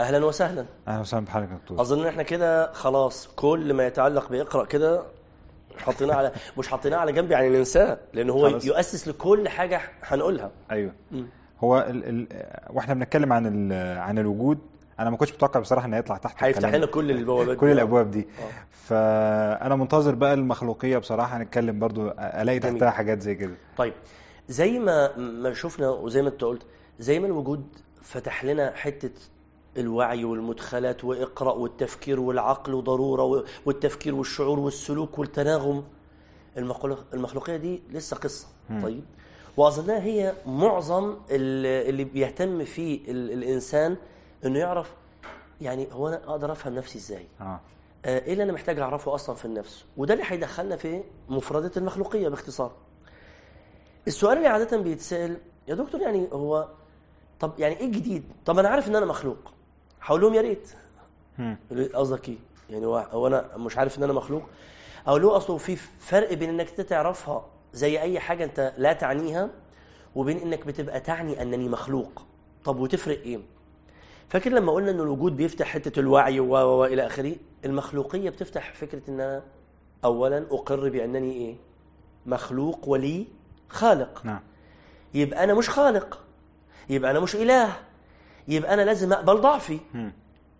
أهلا وسهلا أهلا وسهلا بحضرتك يا دكتور أظن ان إحنا كده خلاص كل ما يتعلق باقرا كده حطيناه على مش حطيناه على جنب يعني ننساه لأن هو خلاص. يؤسس لكل حاجة هنقولها أيوه مم. هو ال ال وإحنا بنتكلم عن ال عن الوجود أنا ما كنتش متوقع بصراحة ان هيطلع تحت هيفتح لنا كل البوابات كل. الأبواب دي آه. فأنا منتظر بقى المخلوقية بصراحة هنتكلم برضو ألاقي. تحتها حاجات زي كده طيب زي ما ما شفنا وزي ما أنت قلت زي ما الوجود فتح لنا حتة الوعي والمدخلات واقرا والتفكير والعقل وضروره و- والتفكير والشعور والسلوك والتناغم. المخلوق- المخلوقية دي لسه قصة. مم. طيب. وأظنها هي معظم اللي بيهتم فيه ال- الإنسان إنه يعرف يعني هو أنا أقدر أفهم نفسي إزاي؟ آه. آه، إيه اللي أنا محتاج أعرفه أصلا في النفس؟ وده اللي هيدخلنا في مفردات المخلوقية باختصار. السؤال اللي عادة بيتسأل يا دكتور يعني هو طب يعني إيه الجديد طب أنا عارف إن أنا مخلوق. هقول لهم يا ريت. قصدك إيه؟ يعني هو أنا مش عارف إن أنا مخلوق. أقول له اصله في فرق بين إنك أنت تعرفها زي أي حاجة أنت لا تعنيها وبين إنك بتبقى تعني أنني مخلوق. طب وتفرق إيه؟ فاكر لما قلنا إن الوجود بيفتح حتة الوعي و و- وإلى آخره؟ المخلوقية بتفتح فكرة إن أنا اولا أقر بأنني إيه؟ مخلوق ولي خالق. نعم. يبقى أنا مش خالق. يبقى أنا مش إله. يبقى أنا لازم أقبل ضعفي.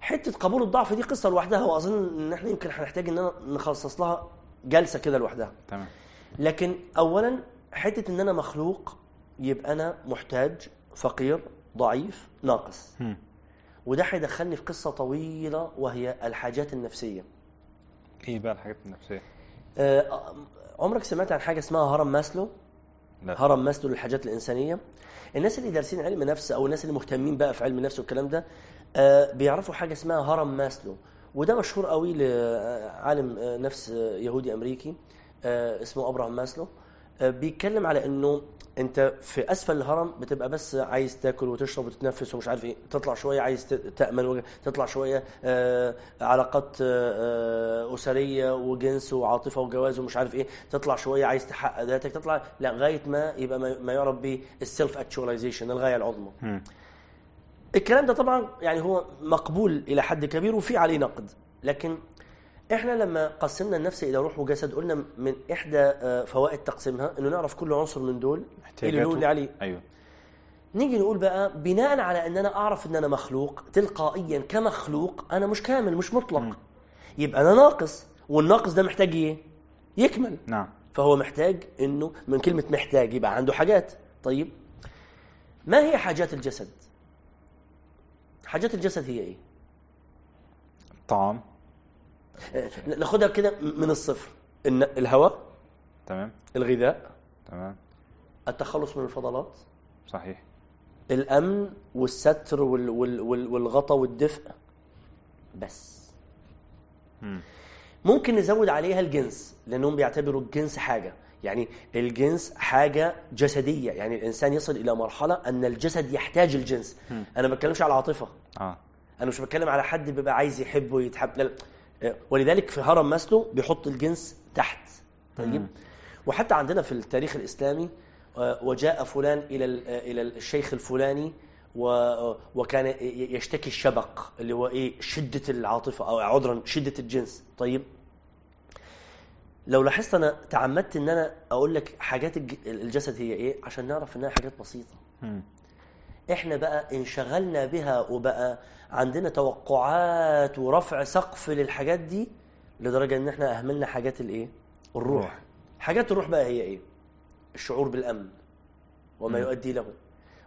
حتة قبول الضعف دي قصة لوحدها واظن إن إحنا يمكن هنحتاج اننا نخصص لها جلسة كده لوحدها. تمام. لكن اولا حتة إن أنا مخلوق يبقى أنا محتاج فقير ضعيف ناقص. وده هيدخلني في قصة طويلة وهي الحاجات النفسية. إيه بقى الحاجات النفسية؟ آه، عمرك سمعت عن حاجة اسمها هرم ماسلو؟ لا هرم ماسلو للحاجات الإنسانية. الناس اللي دارسين علم نفس أو الناس اللي مهتمين بقى في علم النفس والكلام ده آه، بيعرفوا حاجة اسمها هرم ماسلو. وده مشهور قوي لعالم آه، نفس آه، يهودي أمريكي آه، اسمه أبراهام ماسلو. بيتكلم على إنه أنت في أسفل الهرم بتبقى بس عايز تاكل وتشرب وتتنفس ومش عارف إيه. تطلع شوية عايز تأمن وجه- تطلع شوية آه، علاقات آه، آه، أسرية وجنس وعاطفة وجواز ومش عارف إيه. تطلع شوية عايز تحقق ذاتك. تطلع لغايه ما يبقى ما يعرف بالسيلف اكتواليزيشن الغاية العظمى. الكلام ده طبعا يعني هو مقبول إلى حد كبير وفي عليه نقد. لكن إحنا لما قسمنا النفس إلى روح وجسد قلنا من إحدى آه، فوائد تقسيمها إنه نعرف كل عنصر من دول إيه اللي اللي عليه أيوه. نيجي نقول بقى بناء على إن أنا أعرف إن أنا مخلوق تلقائيا كمخلوق أنا مش كامل مش مطلق. مم. يبقى أنا ناقص والناقص ده محتاج إيه؟ يكمل. نعم. فهو محتاج إنه من كلمة محتاج يبقى عنده حاجات. طيب ما هي حاجات الجسد؟ حاجات الجسد هي إيه؟ الطعام. آه، ناخدها كده من الصفر. الهواء. تمام. الغذاء. تمام. التخلص من الفضلات. صحيح. الأمن والستر وال وال وال والغطاء والدفء. بس. مم. ممكن نزود عليها الجنس لأنهم بيعتبروا الجنس حاجة. يعني الجنس حاجة جسدية. يعني الإنسان يصل إلى مرحلة أن الجسد يحتاج الجنس. مم. أنا ما بتكلمش على العاطفة. آه. أنا مش بتكلم على حد بيبقى عايز يحب ويتحب. لا لا. ولذلك في هرم ماسلو بيحط الجنس تحت. طيب. وحتى عندنا في التاريخ الإسلامي آه، وجاء فلان إلى ال- آه، إلى الشيخ الفلاني و- وكان يشتكي الشبق اللي هو إيه شدة العاطفة أو عذرا شدة الجنس. طيب؟ لو لاحظت أنا تعمدت إن أنا أقول لك حاجات الج- الجسد هي إيه؟ عشان نعرف إنها حاجات بسيطة. إحنا بقى انشغلنا بها وبقى عندنا توقعات ورفع سقف للحاجات دي لدرجة إن إحنا أهملنا حاجات الإيه؟ الروح. حاجات الروح بقى هي إيه؟ الشعور بالأمن وما مم. يؤدي له.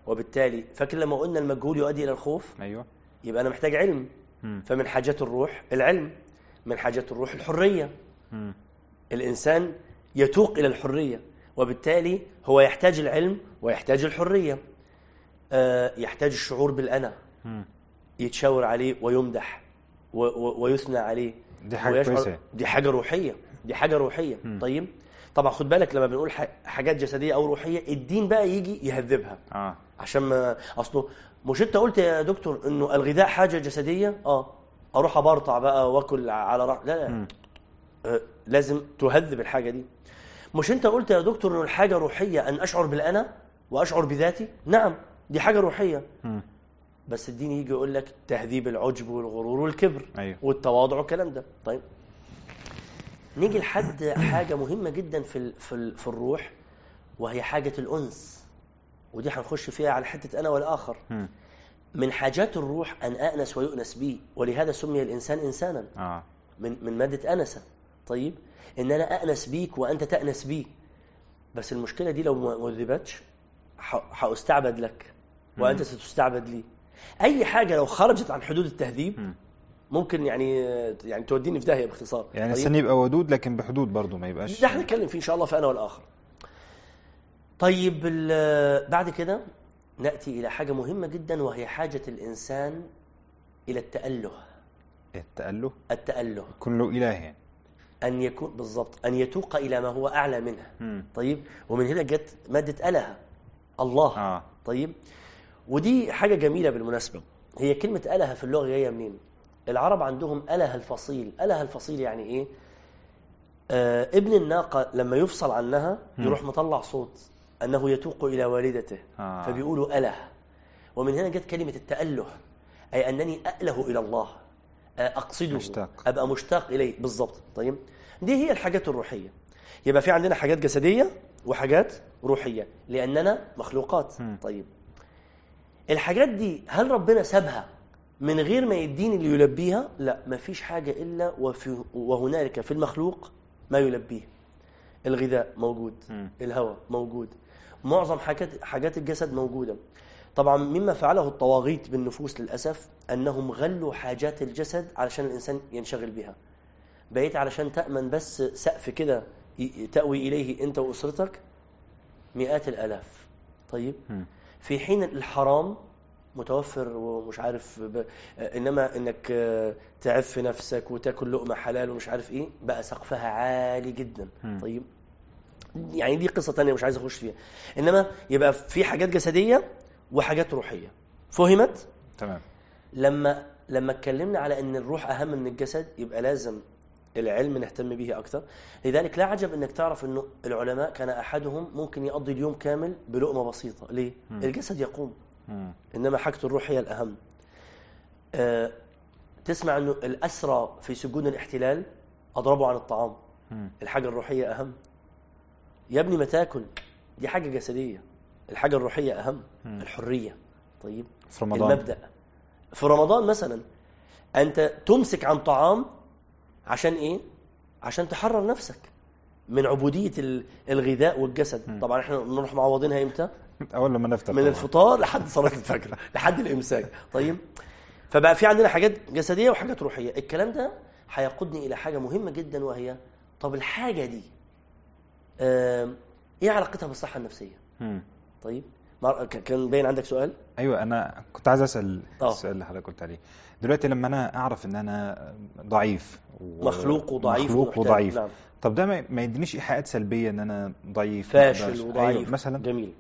وبالتالي فاكر لما قلنا المجهول يؤدي إلى الخوف؟ أيوه. يبقى أنا محتاج علم. مم. فمن حاجات الروح العلم من حاجات الروح الحرية. مم. الإنسان يتوق إلى الحرية وبالتالي هو يحتاج العلم ويحتاج الحرية. آه، يحتاج الشعور بالأنا. يتشاور عليه ويمدح ويثنى عليه. دي حاجة ويشعر- كويسة. دي حاجة روحية. دي حاجة روحية. مم. طيب؟ طبعا خد بالك لما بنقول حاجات جسدية أو روحية الدين بقى يجي يهذبها. آه. عشان ما أصله مش أنت قلت يا دكتور إنه الغذاء حاجة جسدية؟ آه. أروح أبرطع بقى وآكل على راح لا لا. آه، لازم تهذب الحاجة دي. مش أنت قلت يا دكتور إنه الحاجة روحية أن أشعر بالأنا وأشعر بذاتي؟ نعم. دي حاجة روحية. بس الدين يجي يقول لك تهذيب العجب والغرور والكبر أيوه. والتواضع والكلام ده. طيب. نيجي لحد حاجة مهمة جدا في ال- في ال- في الروح وهي حاجة الأنس. ودي هنخش فيها على حتة أنا والآخر. مم. من حاجات الروح أن أأنس ويؤنس بي. ولهذا سمي الإنسان إنسانا. آه. من من مادة أنسة. طيب. إن أنا أأنس بيك وأنت تأنس بي. بس المشكلة دي لو ما وذبتش ح- هأستعبد لك. وأنت مم. ستستعبد لي. أي حاجة لو خرجت عن حدود التهذيب مم. ممكن يعني يعني توديني في داهية باختصار. يعني طيب؟ الانسان يبقى ودود لكن بحدود برضه ما يبقاش. ده هنتكلم فيه إن شاء الله في أنا والآخر. طيب بعد كده نأتي إلى حاجة مهمة جدا وهي حاجة الإنسان إلى التأله. التأله؟ التأله. يكون له إله يعني. أن يكون بالضبط أن يتوق إلى ما هو أعلى منه. طيب ومن هنا جت مادة اله الله. آه. طيب. ودي حاجة جميلة بالمناسبة. هي كلمة اله في اللغة جاية منين؟ العرب عندهم اله الفصيل. اله الفصيل يعني إيه؟ آه ابن الناقة لما يفصل عنها. يروح مطلع صوت أنه يتوق إلى والدته. آه. فبيقولوا اله ومن هنا جت كلمة التأله. أي أنني أأله إلى الله. آه، أقصده. مشتاق. أبقى مشتاق إليه. بالظبط طيب. دي هي الحاجات الروحية. يبقى في عندنا حاجات جسدية وحاجات روحية لأننا مخلوقات. مم. طيب. الحاجات دي هل ربنا سابها من غير ما يديني اللي يلبيها؟ لا مفيش حاجة إلا وفي وهنالك في المخلوق ما يلبيه. الغذاء موجود مم. الهواء موجود معظم حاجات حاجات الجسد موجودة. طبعا مما فعله الطواغيت بالنفوس للأسف أنهم غلوا حاجات الجسد علشان الإنسان ينشغل بها بقيت علشان تأمن بس سقف كده ي- تأوي إليه أنت وأسرتك مئات الآلاف. طيب. في حين الحرام متوفر ومش عارف ب... إنما إنك تعف نفسك وتاكل لقمة حلال ومش عارف إيه بقى سقفها عالي جدا. طيب؟ يعني دي قصة تانية مش عايز أخش فيها. إنما يبقى في حاجات جسدية وحاجات روحية. فهمت؟ تمام. لما لما اتكلمنا على إن الروح أهم من الجسد يبقى لازم العلم نهتم به أكثر. لذلك لا عجب أنك تعرف أنه العلماء كان أحدهم ممكن يقضي اليوم كامل بلقمة بسيطة. ليه؟ مم. الجسد يقوم. مم. إنما حاجة الروح هي الأهم. آه، تسمع أنه الأسرى في سجون الاحتلال أضربوا عن الطعام. مم. الحاجة الروحية أهم. يا ابني ما تاكل. دي حاجة جسدية. الحاجة الروحية أهم. مم. الحرية. طيب. في رمضان. المبدأ. في رمضان مثلا أنت تمسك عن طعام عشان إيه؟ عشان تحرر نفسك من عبودية ال- الغذاء والجسد. طبعا إحنا نروح معوضينها إمتى؟ أول لما نفطر من طبعاً. الفطار لحد صلاة الفجر لحد الإمساك. طيب؟ فبقى في عندنا حاجات جسدية وحاجات روحية. الكلام ده هيقودني إلى حاجة مهمة جدا وهي طب الحاجة دي إيه علاقتها بالصحة النفسية. طيب؟ كان باين عندك سؤال؟ أيوه أنا كنت عايز أسأل آه. السؤال اللي حضرتك قلت عليه. دلوقتي لما أنا أعرف إن أنا ضعيف و... مخلوق وضعيف مخلوق ومحتاج. وضعيف. نعم. طب ده ما يدينيش إيحاءات سلبية إن أنا ضعيف فاشل وضعيف. أيوة مثلا؟ جميل.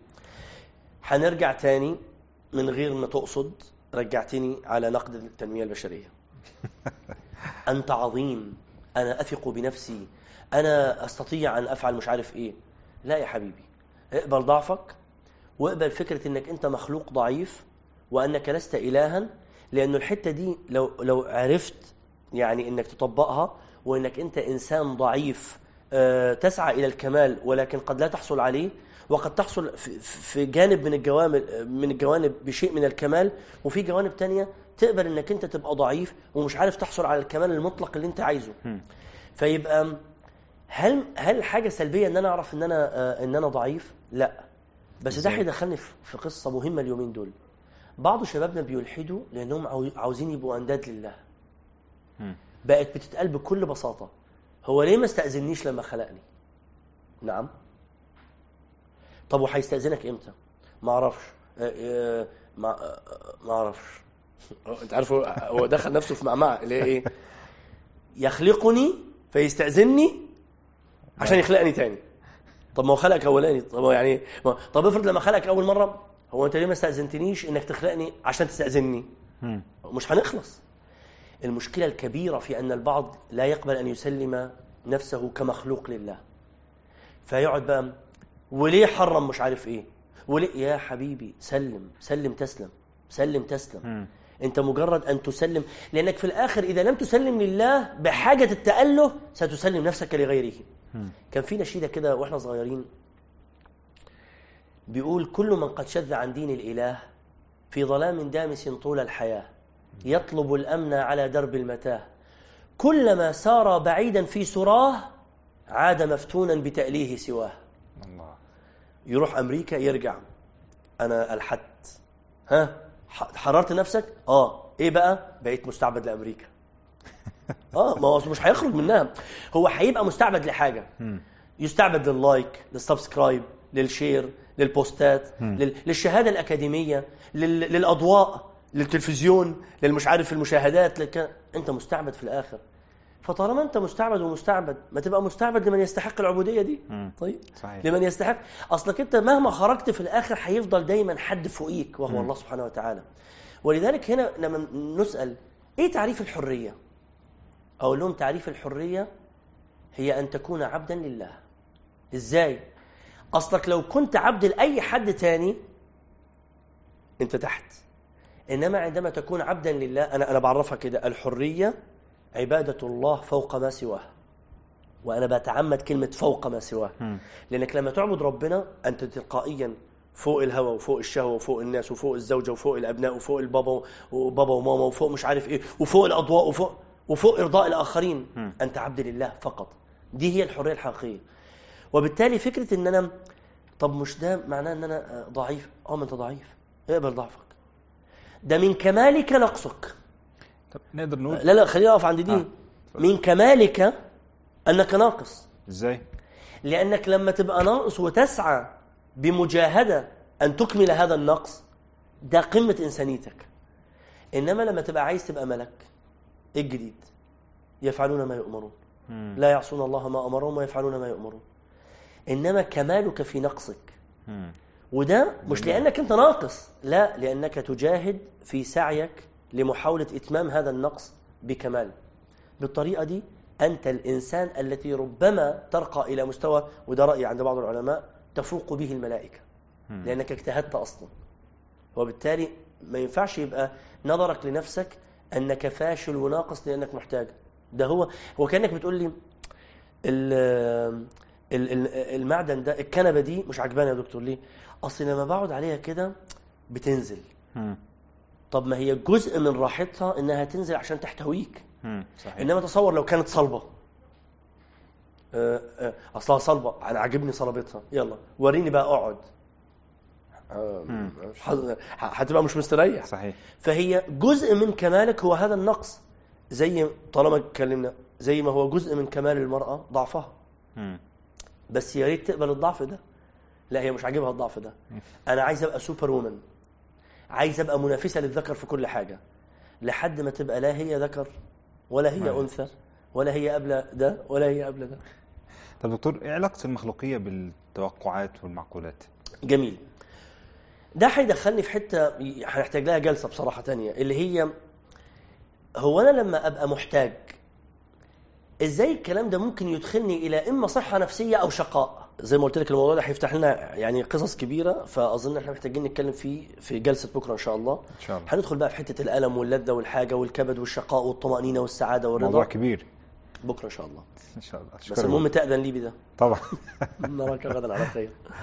هنرجع تاني من غير ما تقصد رجعتني على نقد التنمية البشرية. أنت عظيم. أنا أثق بنفسي. أنا أستطيع أن أفعل مش عارف إيه. لا يا حبيبي. اقبل ضعفك. واقبل فكرة إنك أنت مخلوق ضعيف وأنك لست الها لأنه الحتة دي لو لو عرفت يعني إنك تطبقها وإنك أنت إنسان ضعيف آه، تسعى إلى الكمال ولكن قد لا تحصل عليه وقد تحصل في- جانب من الجوانب من الجوانب بشيء من الكمال وفي جوانب تانية تقبل إنك أنت تبقى ضعيف ومش عارف تحصل على الكمال المطلق اللي أنت عايزه. فيبقى هل هل حاجة سلبية إن أنا أعرف إن أنا آه، إن أنا ضعيف؟ لا. بس ده؟ هيدخلني في قصة مهمة اليومين دول. بعض شبابنا بيلحدوا لأنهم عاو- عاوزين يبقوا أنداد لله. بقت بتتقال بكل بساطة. هو ليه ما استأذنيش لما خلقني؟ نعم. طب وهيستأذنك إمتى؟ ما أعرفش. آه، آه، ما آه، ما أعرفش. أنت عارف هو- هو دخل نفسه في معمعة اللي هي إيه؟ يخلقني فيستاذني عشان يخلقني تاني. طب ما هو خلقك أولاني طب يعني طب افرض لما خلقك أول مرة هو أنت ليه ما استأذنتنيش إنك تخلقني عشان تستاذني. مش هنخلص. المشكلة الكبيرة في أن البعض لا يقبل أن يسلم نفسه كمخلوق لله. فيقعد بقى وليه حرم مش عارف إيه؟ وليه يا حبيبي سلم سلم تسلم سلم تسلم. انت مجرد ان تسلم لانك في الآخر اذا لم تسلم لله بحاجة التأله ستسلم نفسك لغيره. كان في نشيدة كده وإحنا صغيرين بيقول كل من قد شذ عن دين الإله في ظلام دامس طول الحياة يطلب الأمن على درب المتاة. كلما سار بعيدا في سراه عاد مفتونا بتأليه سواه. الله. يروح أمريكا يرجع أنا الحدت ها؟ حررت نفسك؟ آه. إيه بقى؟ بقيت مستعبد لأمريكا. آه. ما هو مش هيخرج منها. هو هيبقى مستعبد لحاجة. يستعبد لل like لل subscribe لل share للبوستات. لل... للشهادة الأكاديمية لل... للأضواء للتلفزيون للمش عارف المشاهدات لك... أنت مستعبد في الآخر. فطالما انت مستعبد ومستعبد ما تبقى مستعبد لمن يستحق العبودية دي؟ مم. طيب. صحيح. لمن يستحق. أصلك انت مهما خرجت في الآخر هيفضل دايما حد فوقيك وهو مم. الله سبحانه وتعالى. ولذلك هنا لما نسأل إيه تعريف الحرية؟ أقول لهم تعريف الحرية هي أن تكون عبدا لله. إزاي؟ أصلك لو كنت عبد لأي حد تاني أنت تحت. إنما عندما تكون عبدا لله أنا أنا بعرفها كده الحرية عبادة الله فوق ما سواه. وأنا بتعمد كلمة فوق ما سواه. مم. لأنك لما تعبد ربنا أنت تلقائيا فوق الهوى وفوق الشهوة وفوق الناس وفوق الزوجة وفوق الأبناء وفوق البابا وبابا وماما وفوق مش عارف إيه وفوق الأضواء وفوق وفوق إرضاء الآخرين. مم. انت عبد لله فقط. دي هي الحرية الحقيقية. وبالتالي فكرة إن أنا طب مش ده معناه أنا آه، ضعيف؟ آه ما أنت ضعيف. اقبل ضعفك. ده من كمالك نقصك. طب نقدر نقول؟ لا لا خليني أقف عند دي آه. من كمالك أنك ناقص. إزاي؟ لأنك لما تبقى ناقص وتسعى بمجاهدة أن تكمل هذا النقص ده قمة إنسانيتك. إنما لما تبقى عايز تبقى ملك إيه الجديد يفعلون ما يؤمرون. مم. لا يعصون الله ما أمرهم ويفعلون ما يؤمرون. إنما كمالك في نقصك. مم. وده مش لأنك أنت ناقص لا لأنك تجاهد في سعيك لمحاولة إتمام هذا النقص بكمال. بالطريقة دي أنت الإنسان التي ربما ترقى إلى مستوى وده رأي عند بعض العلماء تفوق به الملائكة. لأنك اجتهدت أصلا. وبالتالي ما ينفعش يبقى نظرك لنفسك أنك فاشل وناقص لأنك محتاج. ده هو هو كأنك بتقول لي ال- ال- ال- المعدن ده الكنبة دي مش عجباني يا دكتور ليه؟ أصل لما بقعد عليها كده بتنزل. طب ما هي جزء من راحتها إنها تنزل عشان تحتويك. صحيح. إنما تصور لو كانت صلبة. آه، آه، أصلها صلبة. أنا عاجبني صلابتها. يلا وريني بقى أقعد. هتبقى مش مستريح. صحيح. فهي جزء من كمالك هو هذا النقص. زي طالما اتكلمنا زي ما هو جزء من كمال المرأة ضعفها. بس يا ريت تقبل الضعف ده. لا هي مش عاجبها الضعف ده. أنا عايز أبقى سوبر وومن. عايز أبقى منافسة للذكر في كل حاجة لحد ما تبقى لا هي ذكر ولا هي نعم. أنثى ولا هي قبل ده ولا هي قبل ده طب دكتور إيه علاقة المخلوقية بالتوقعات والمعقولات؟ جميل ده هيدخلني في حتة هنحتاج لها جلسة بصراحة تانية اللي هي هو أنا لما أبقى محتاج إزاي الكلام ده ممكن يدخلني إلى إما صحة نفسية أو شقاء؟ زي ما قلت لك الموضوع ده هيفتح لنا يعني قصص كبيرة فأظن إحنا محتاجين نتكلم فيه في جلسة بكرة إن شاء الله. إن شاء الله. هندخل بقى في حتة الألم واللذة والحاجة والكبد والشقاء والطمأنينة والسعادة موضوع والرضا كبير. بكرة إن شاء الله. إن شاء الله. بس المهم تأذن لي بده. طبعا. نراك غدا على خير.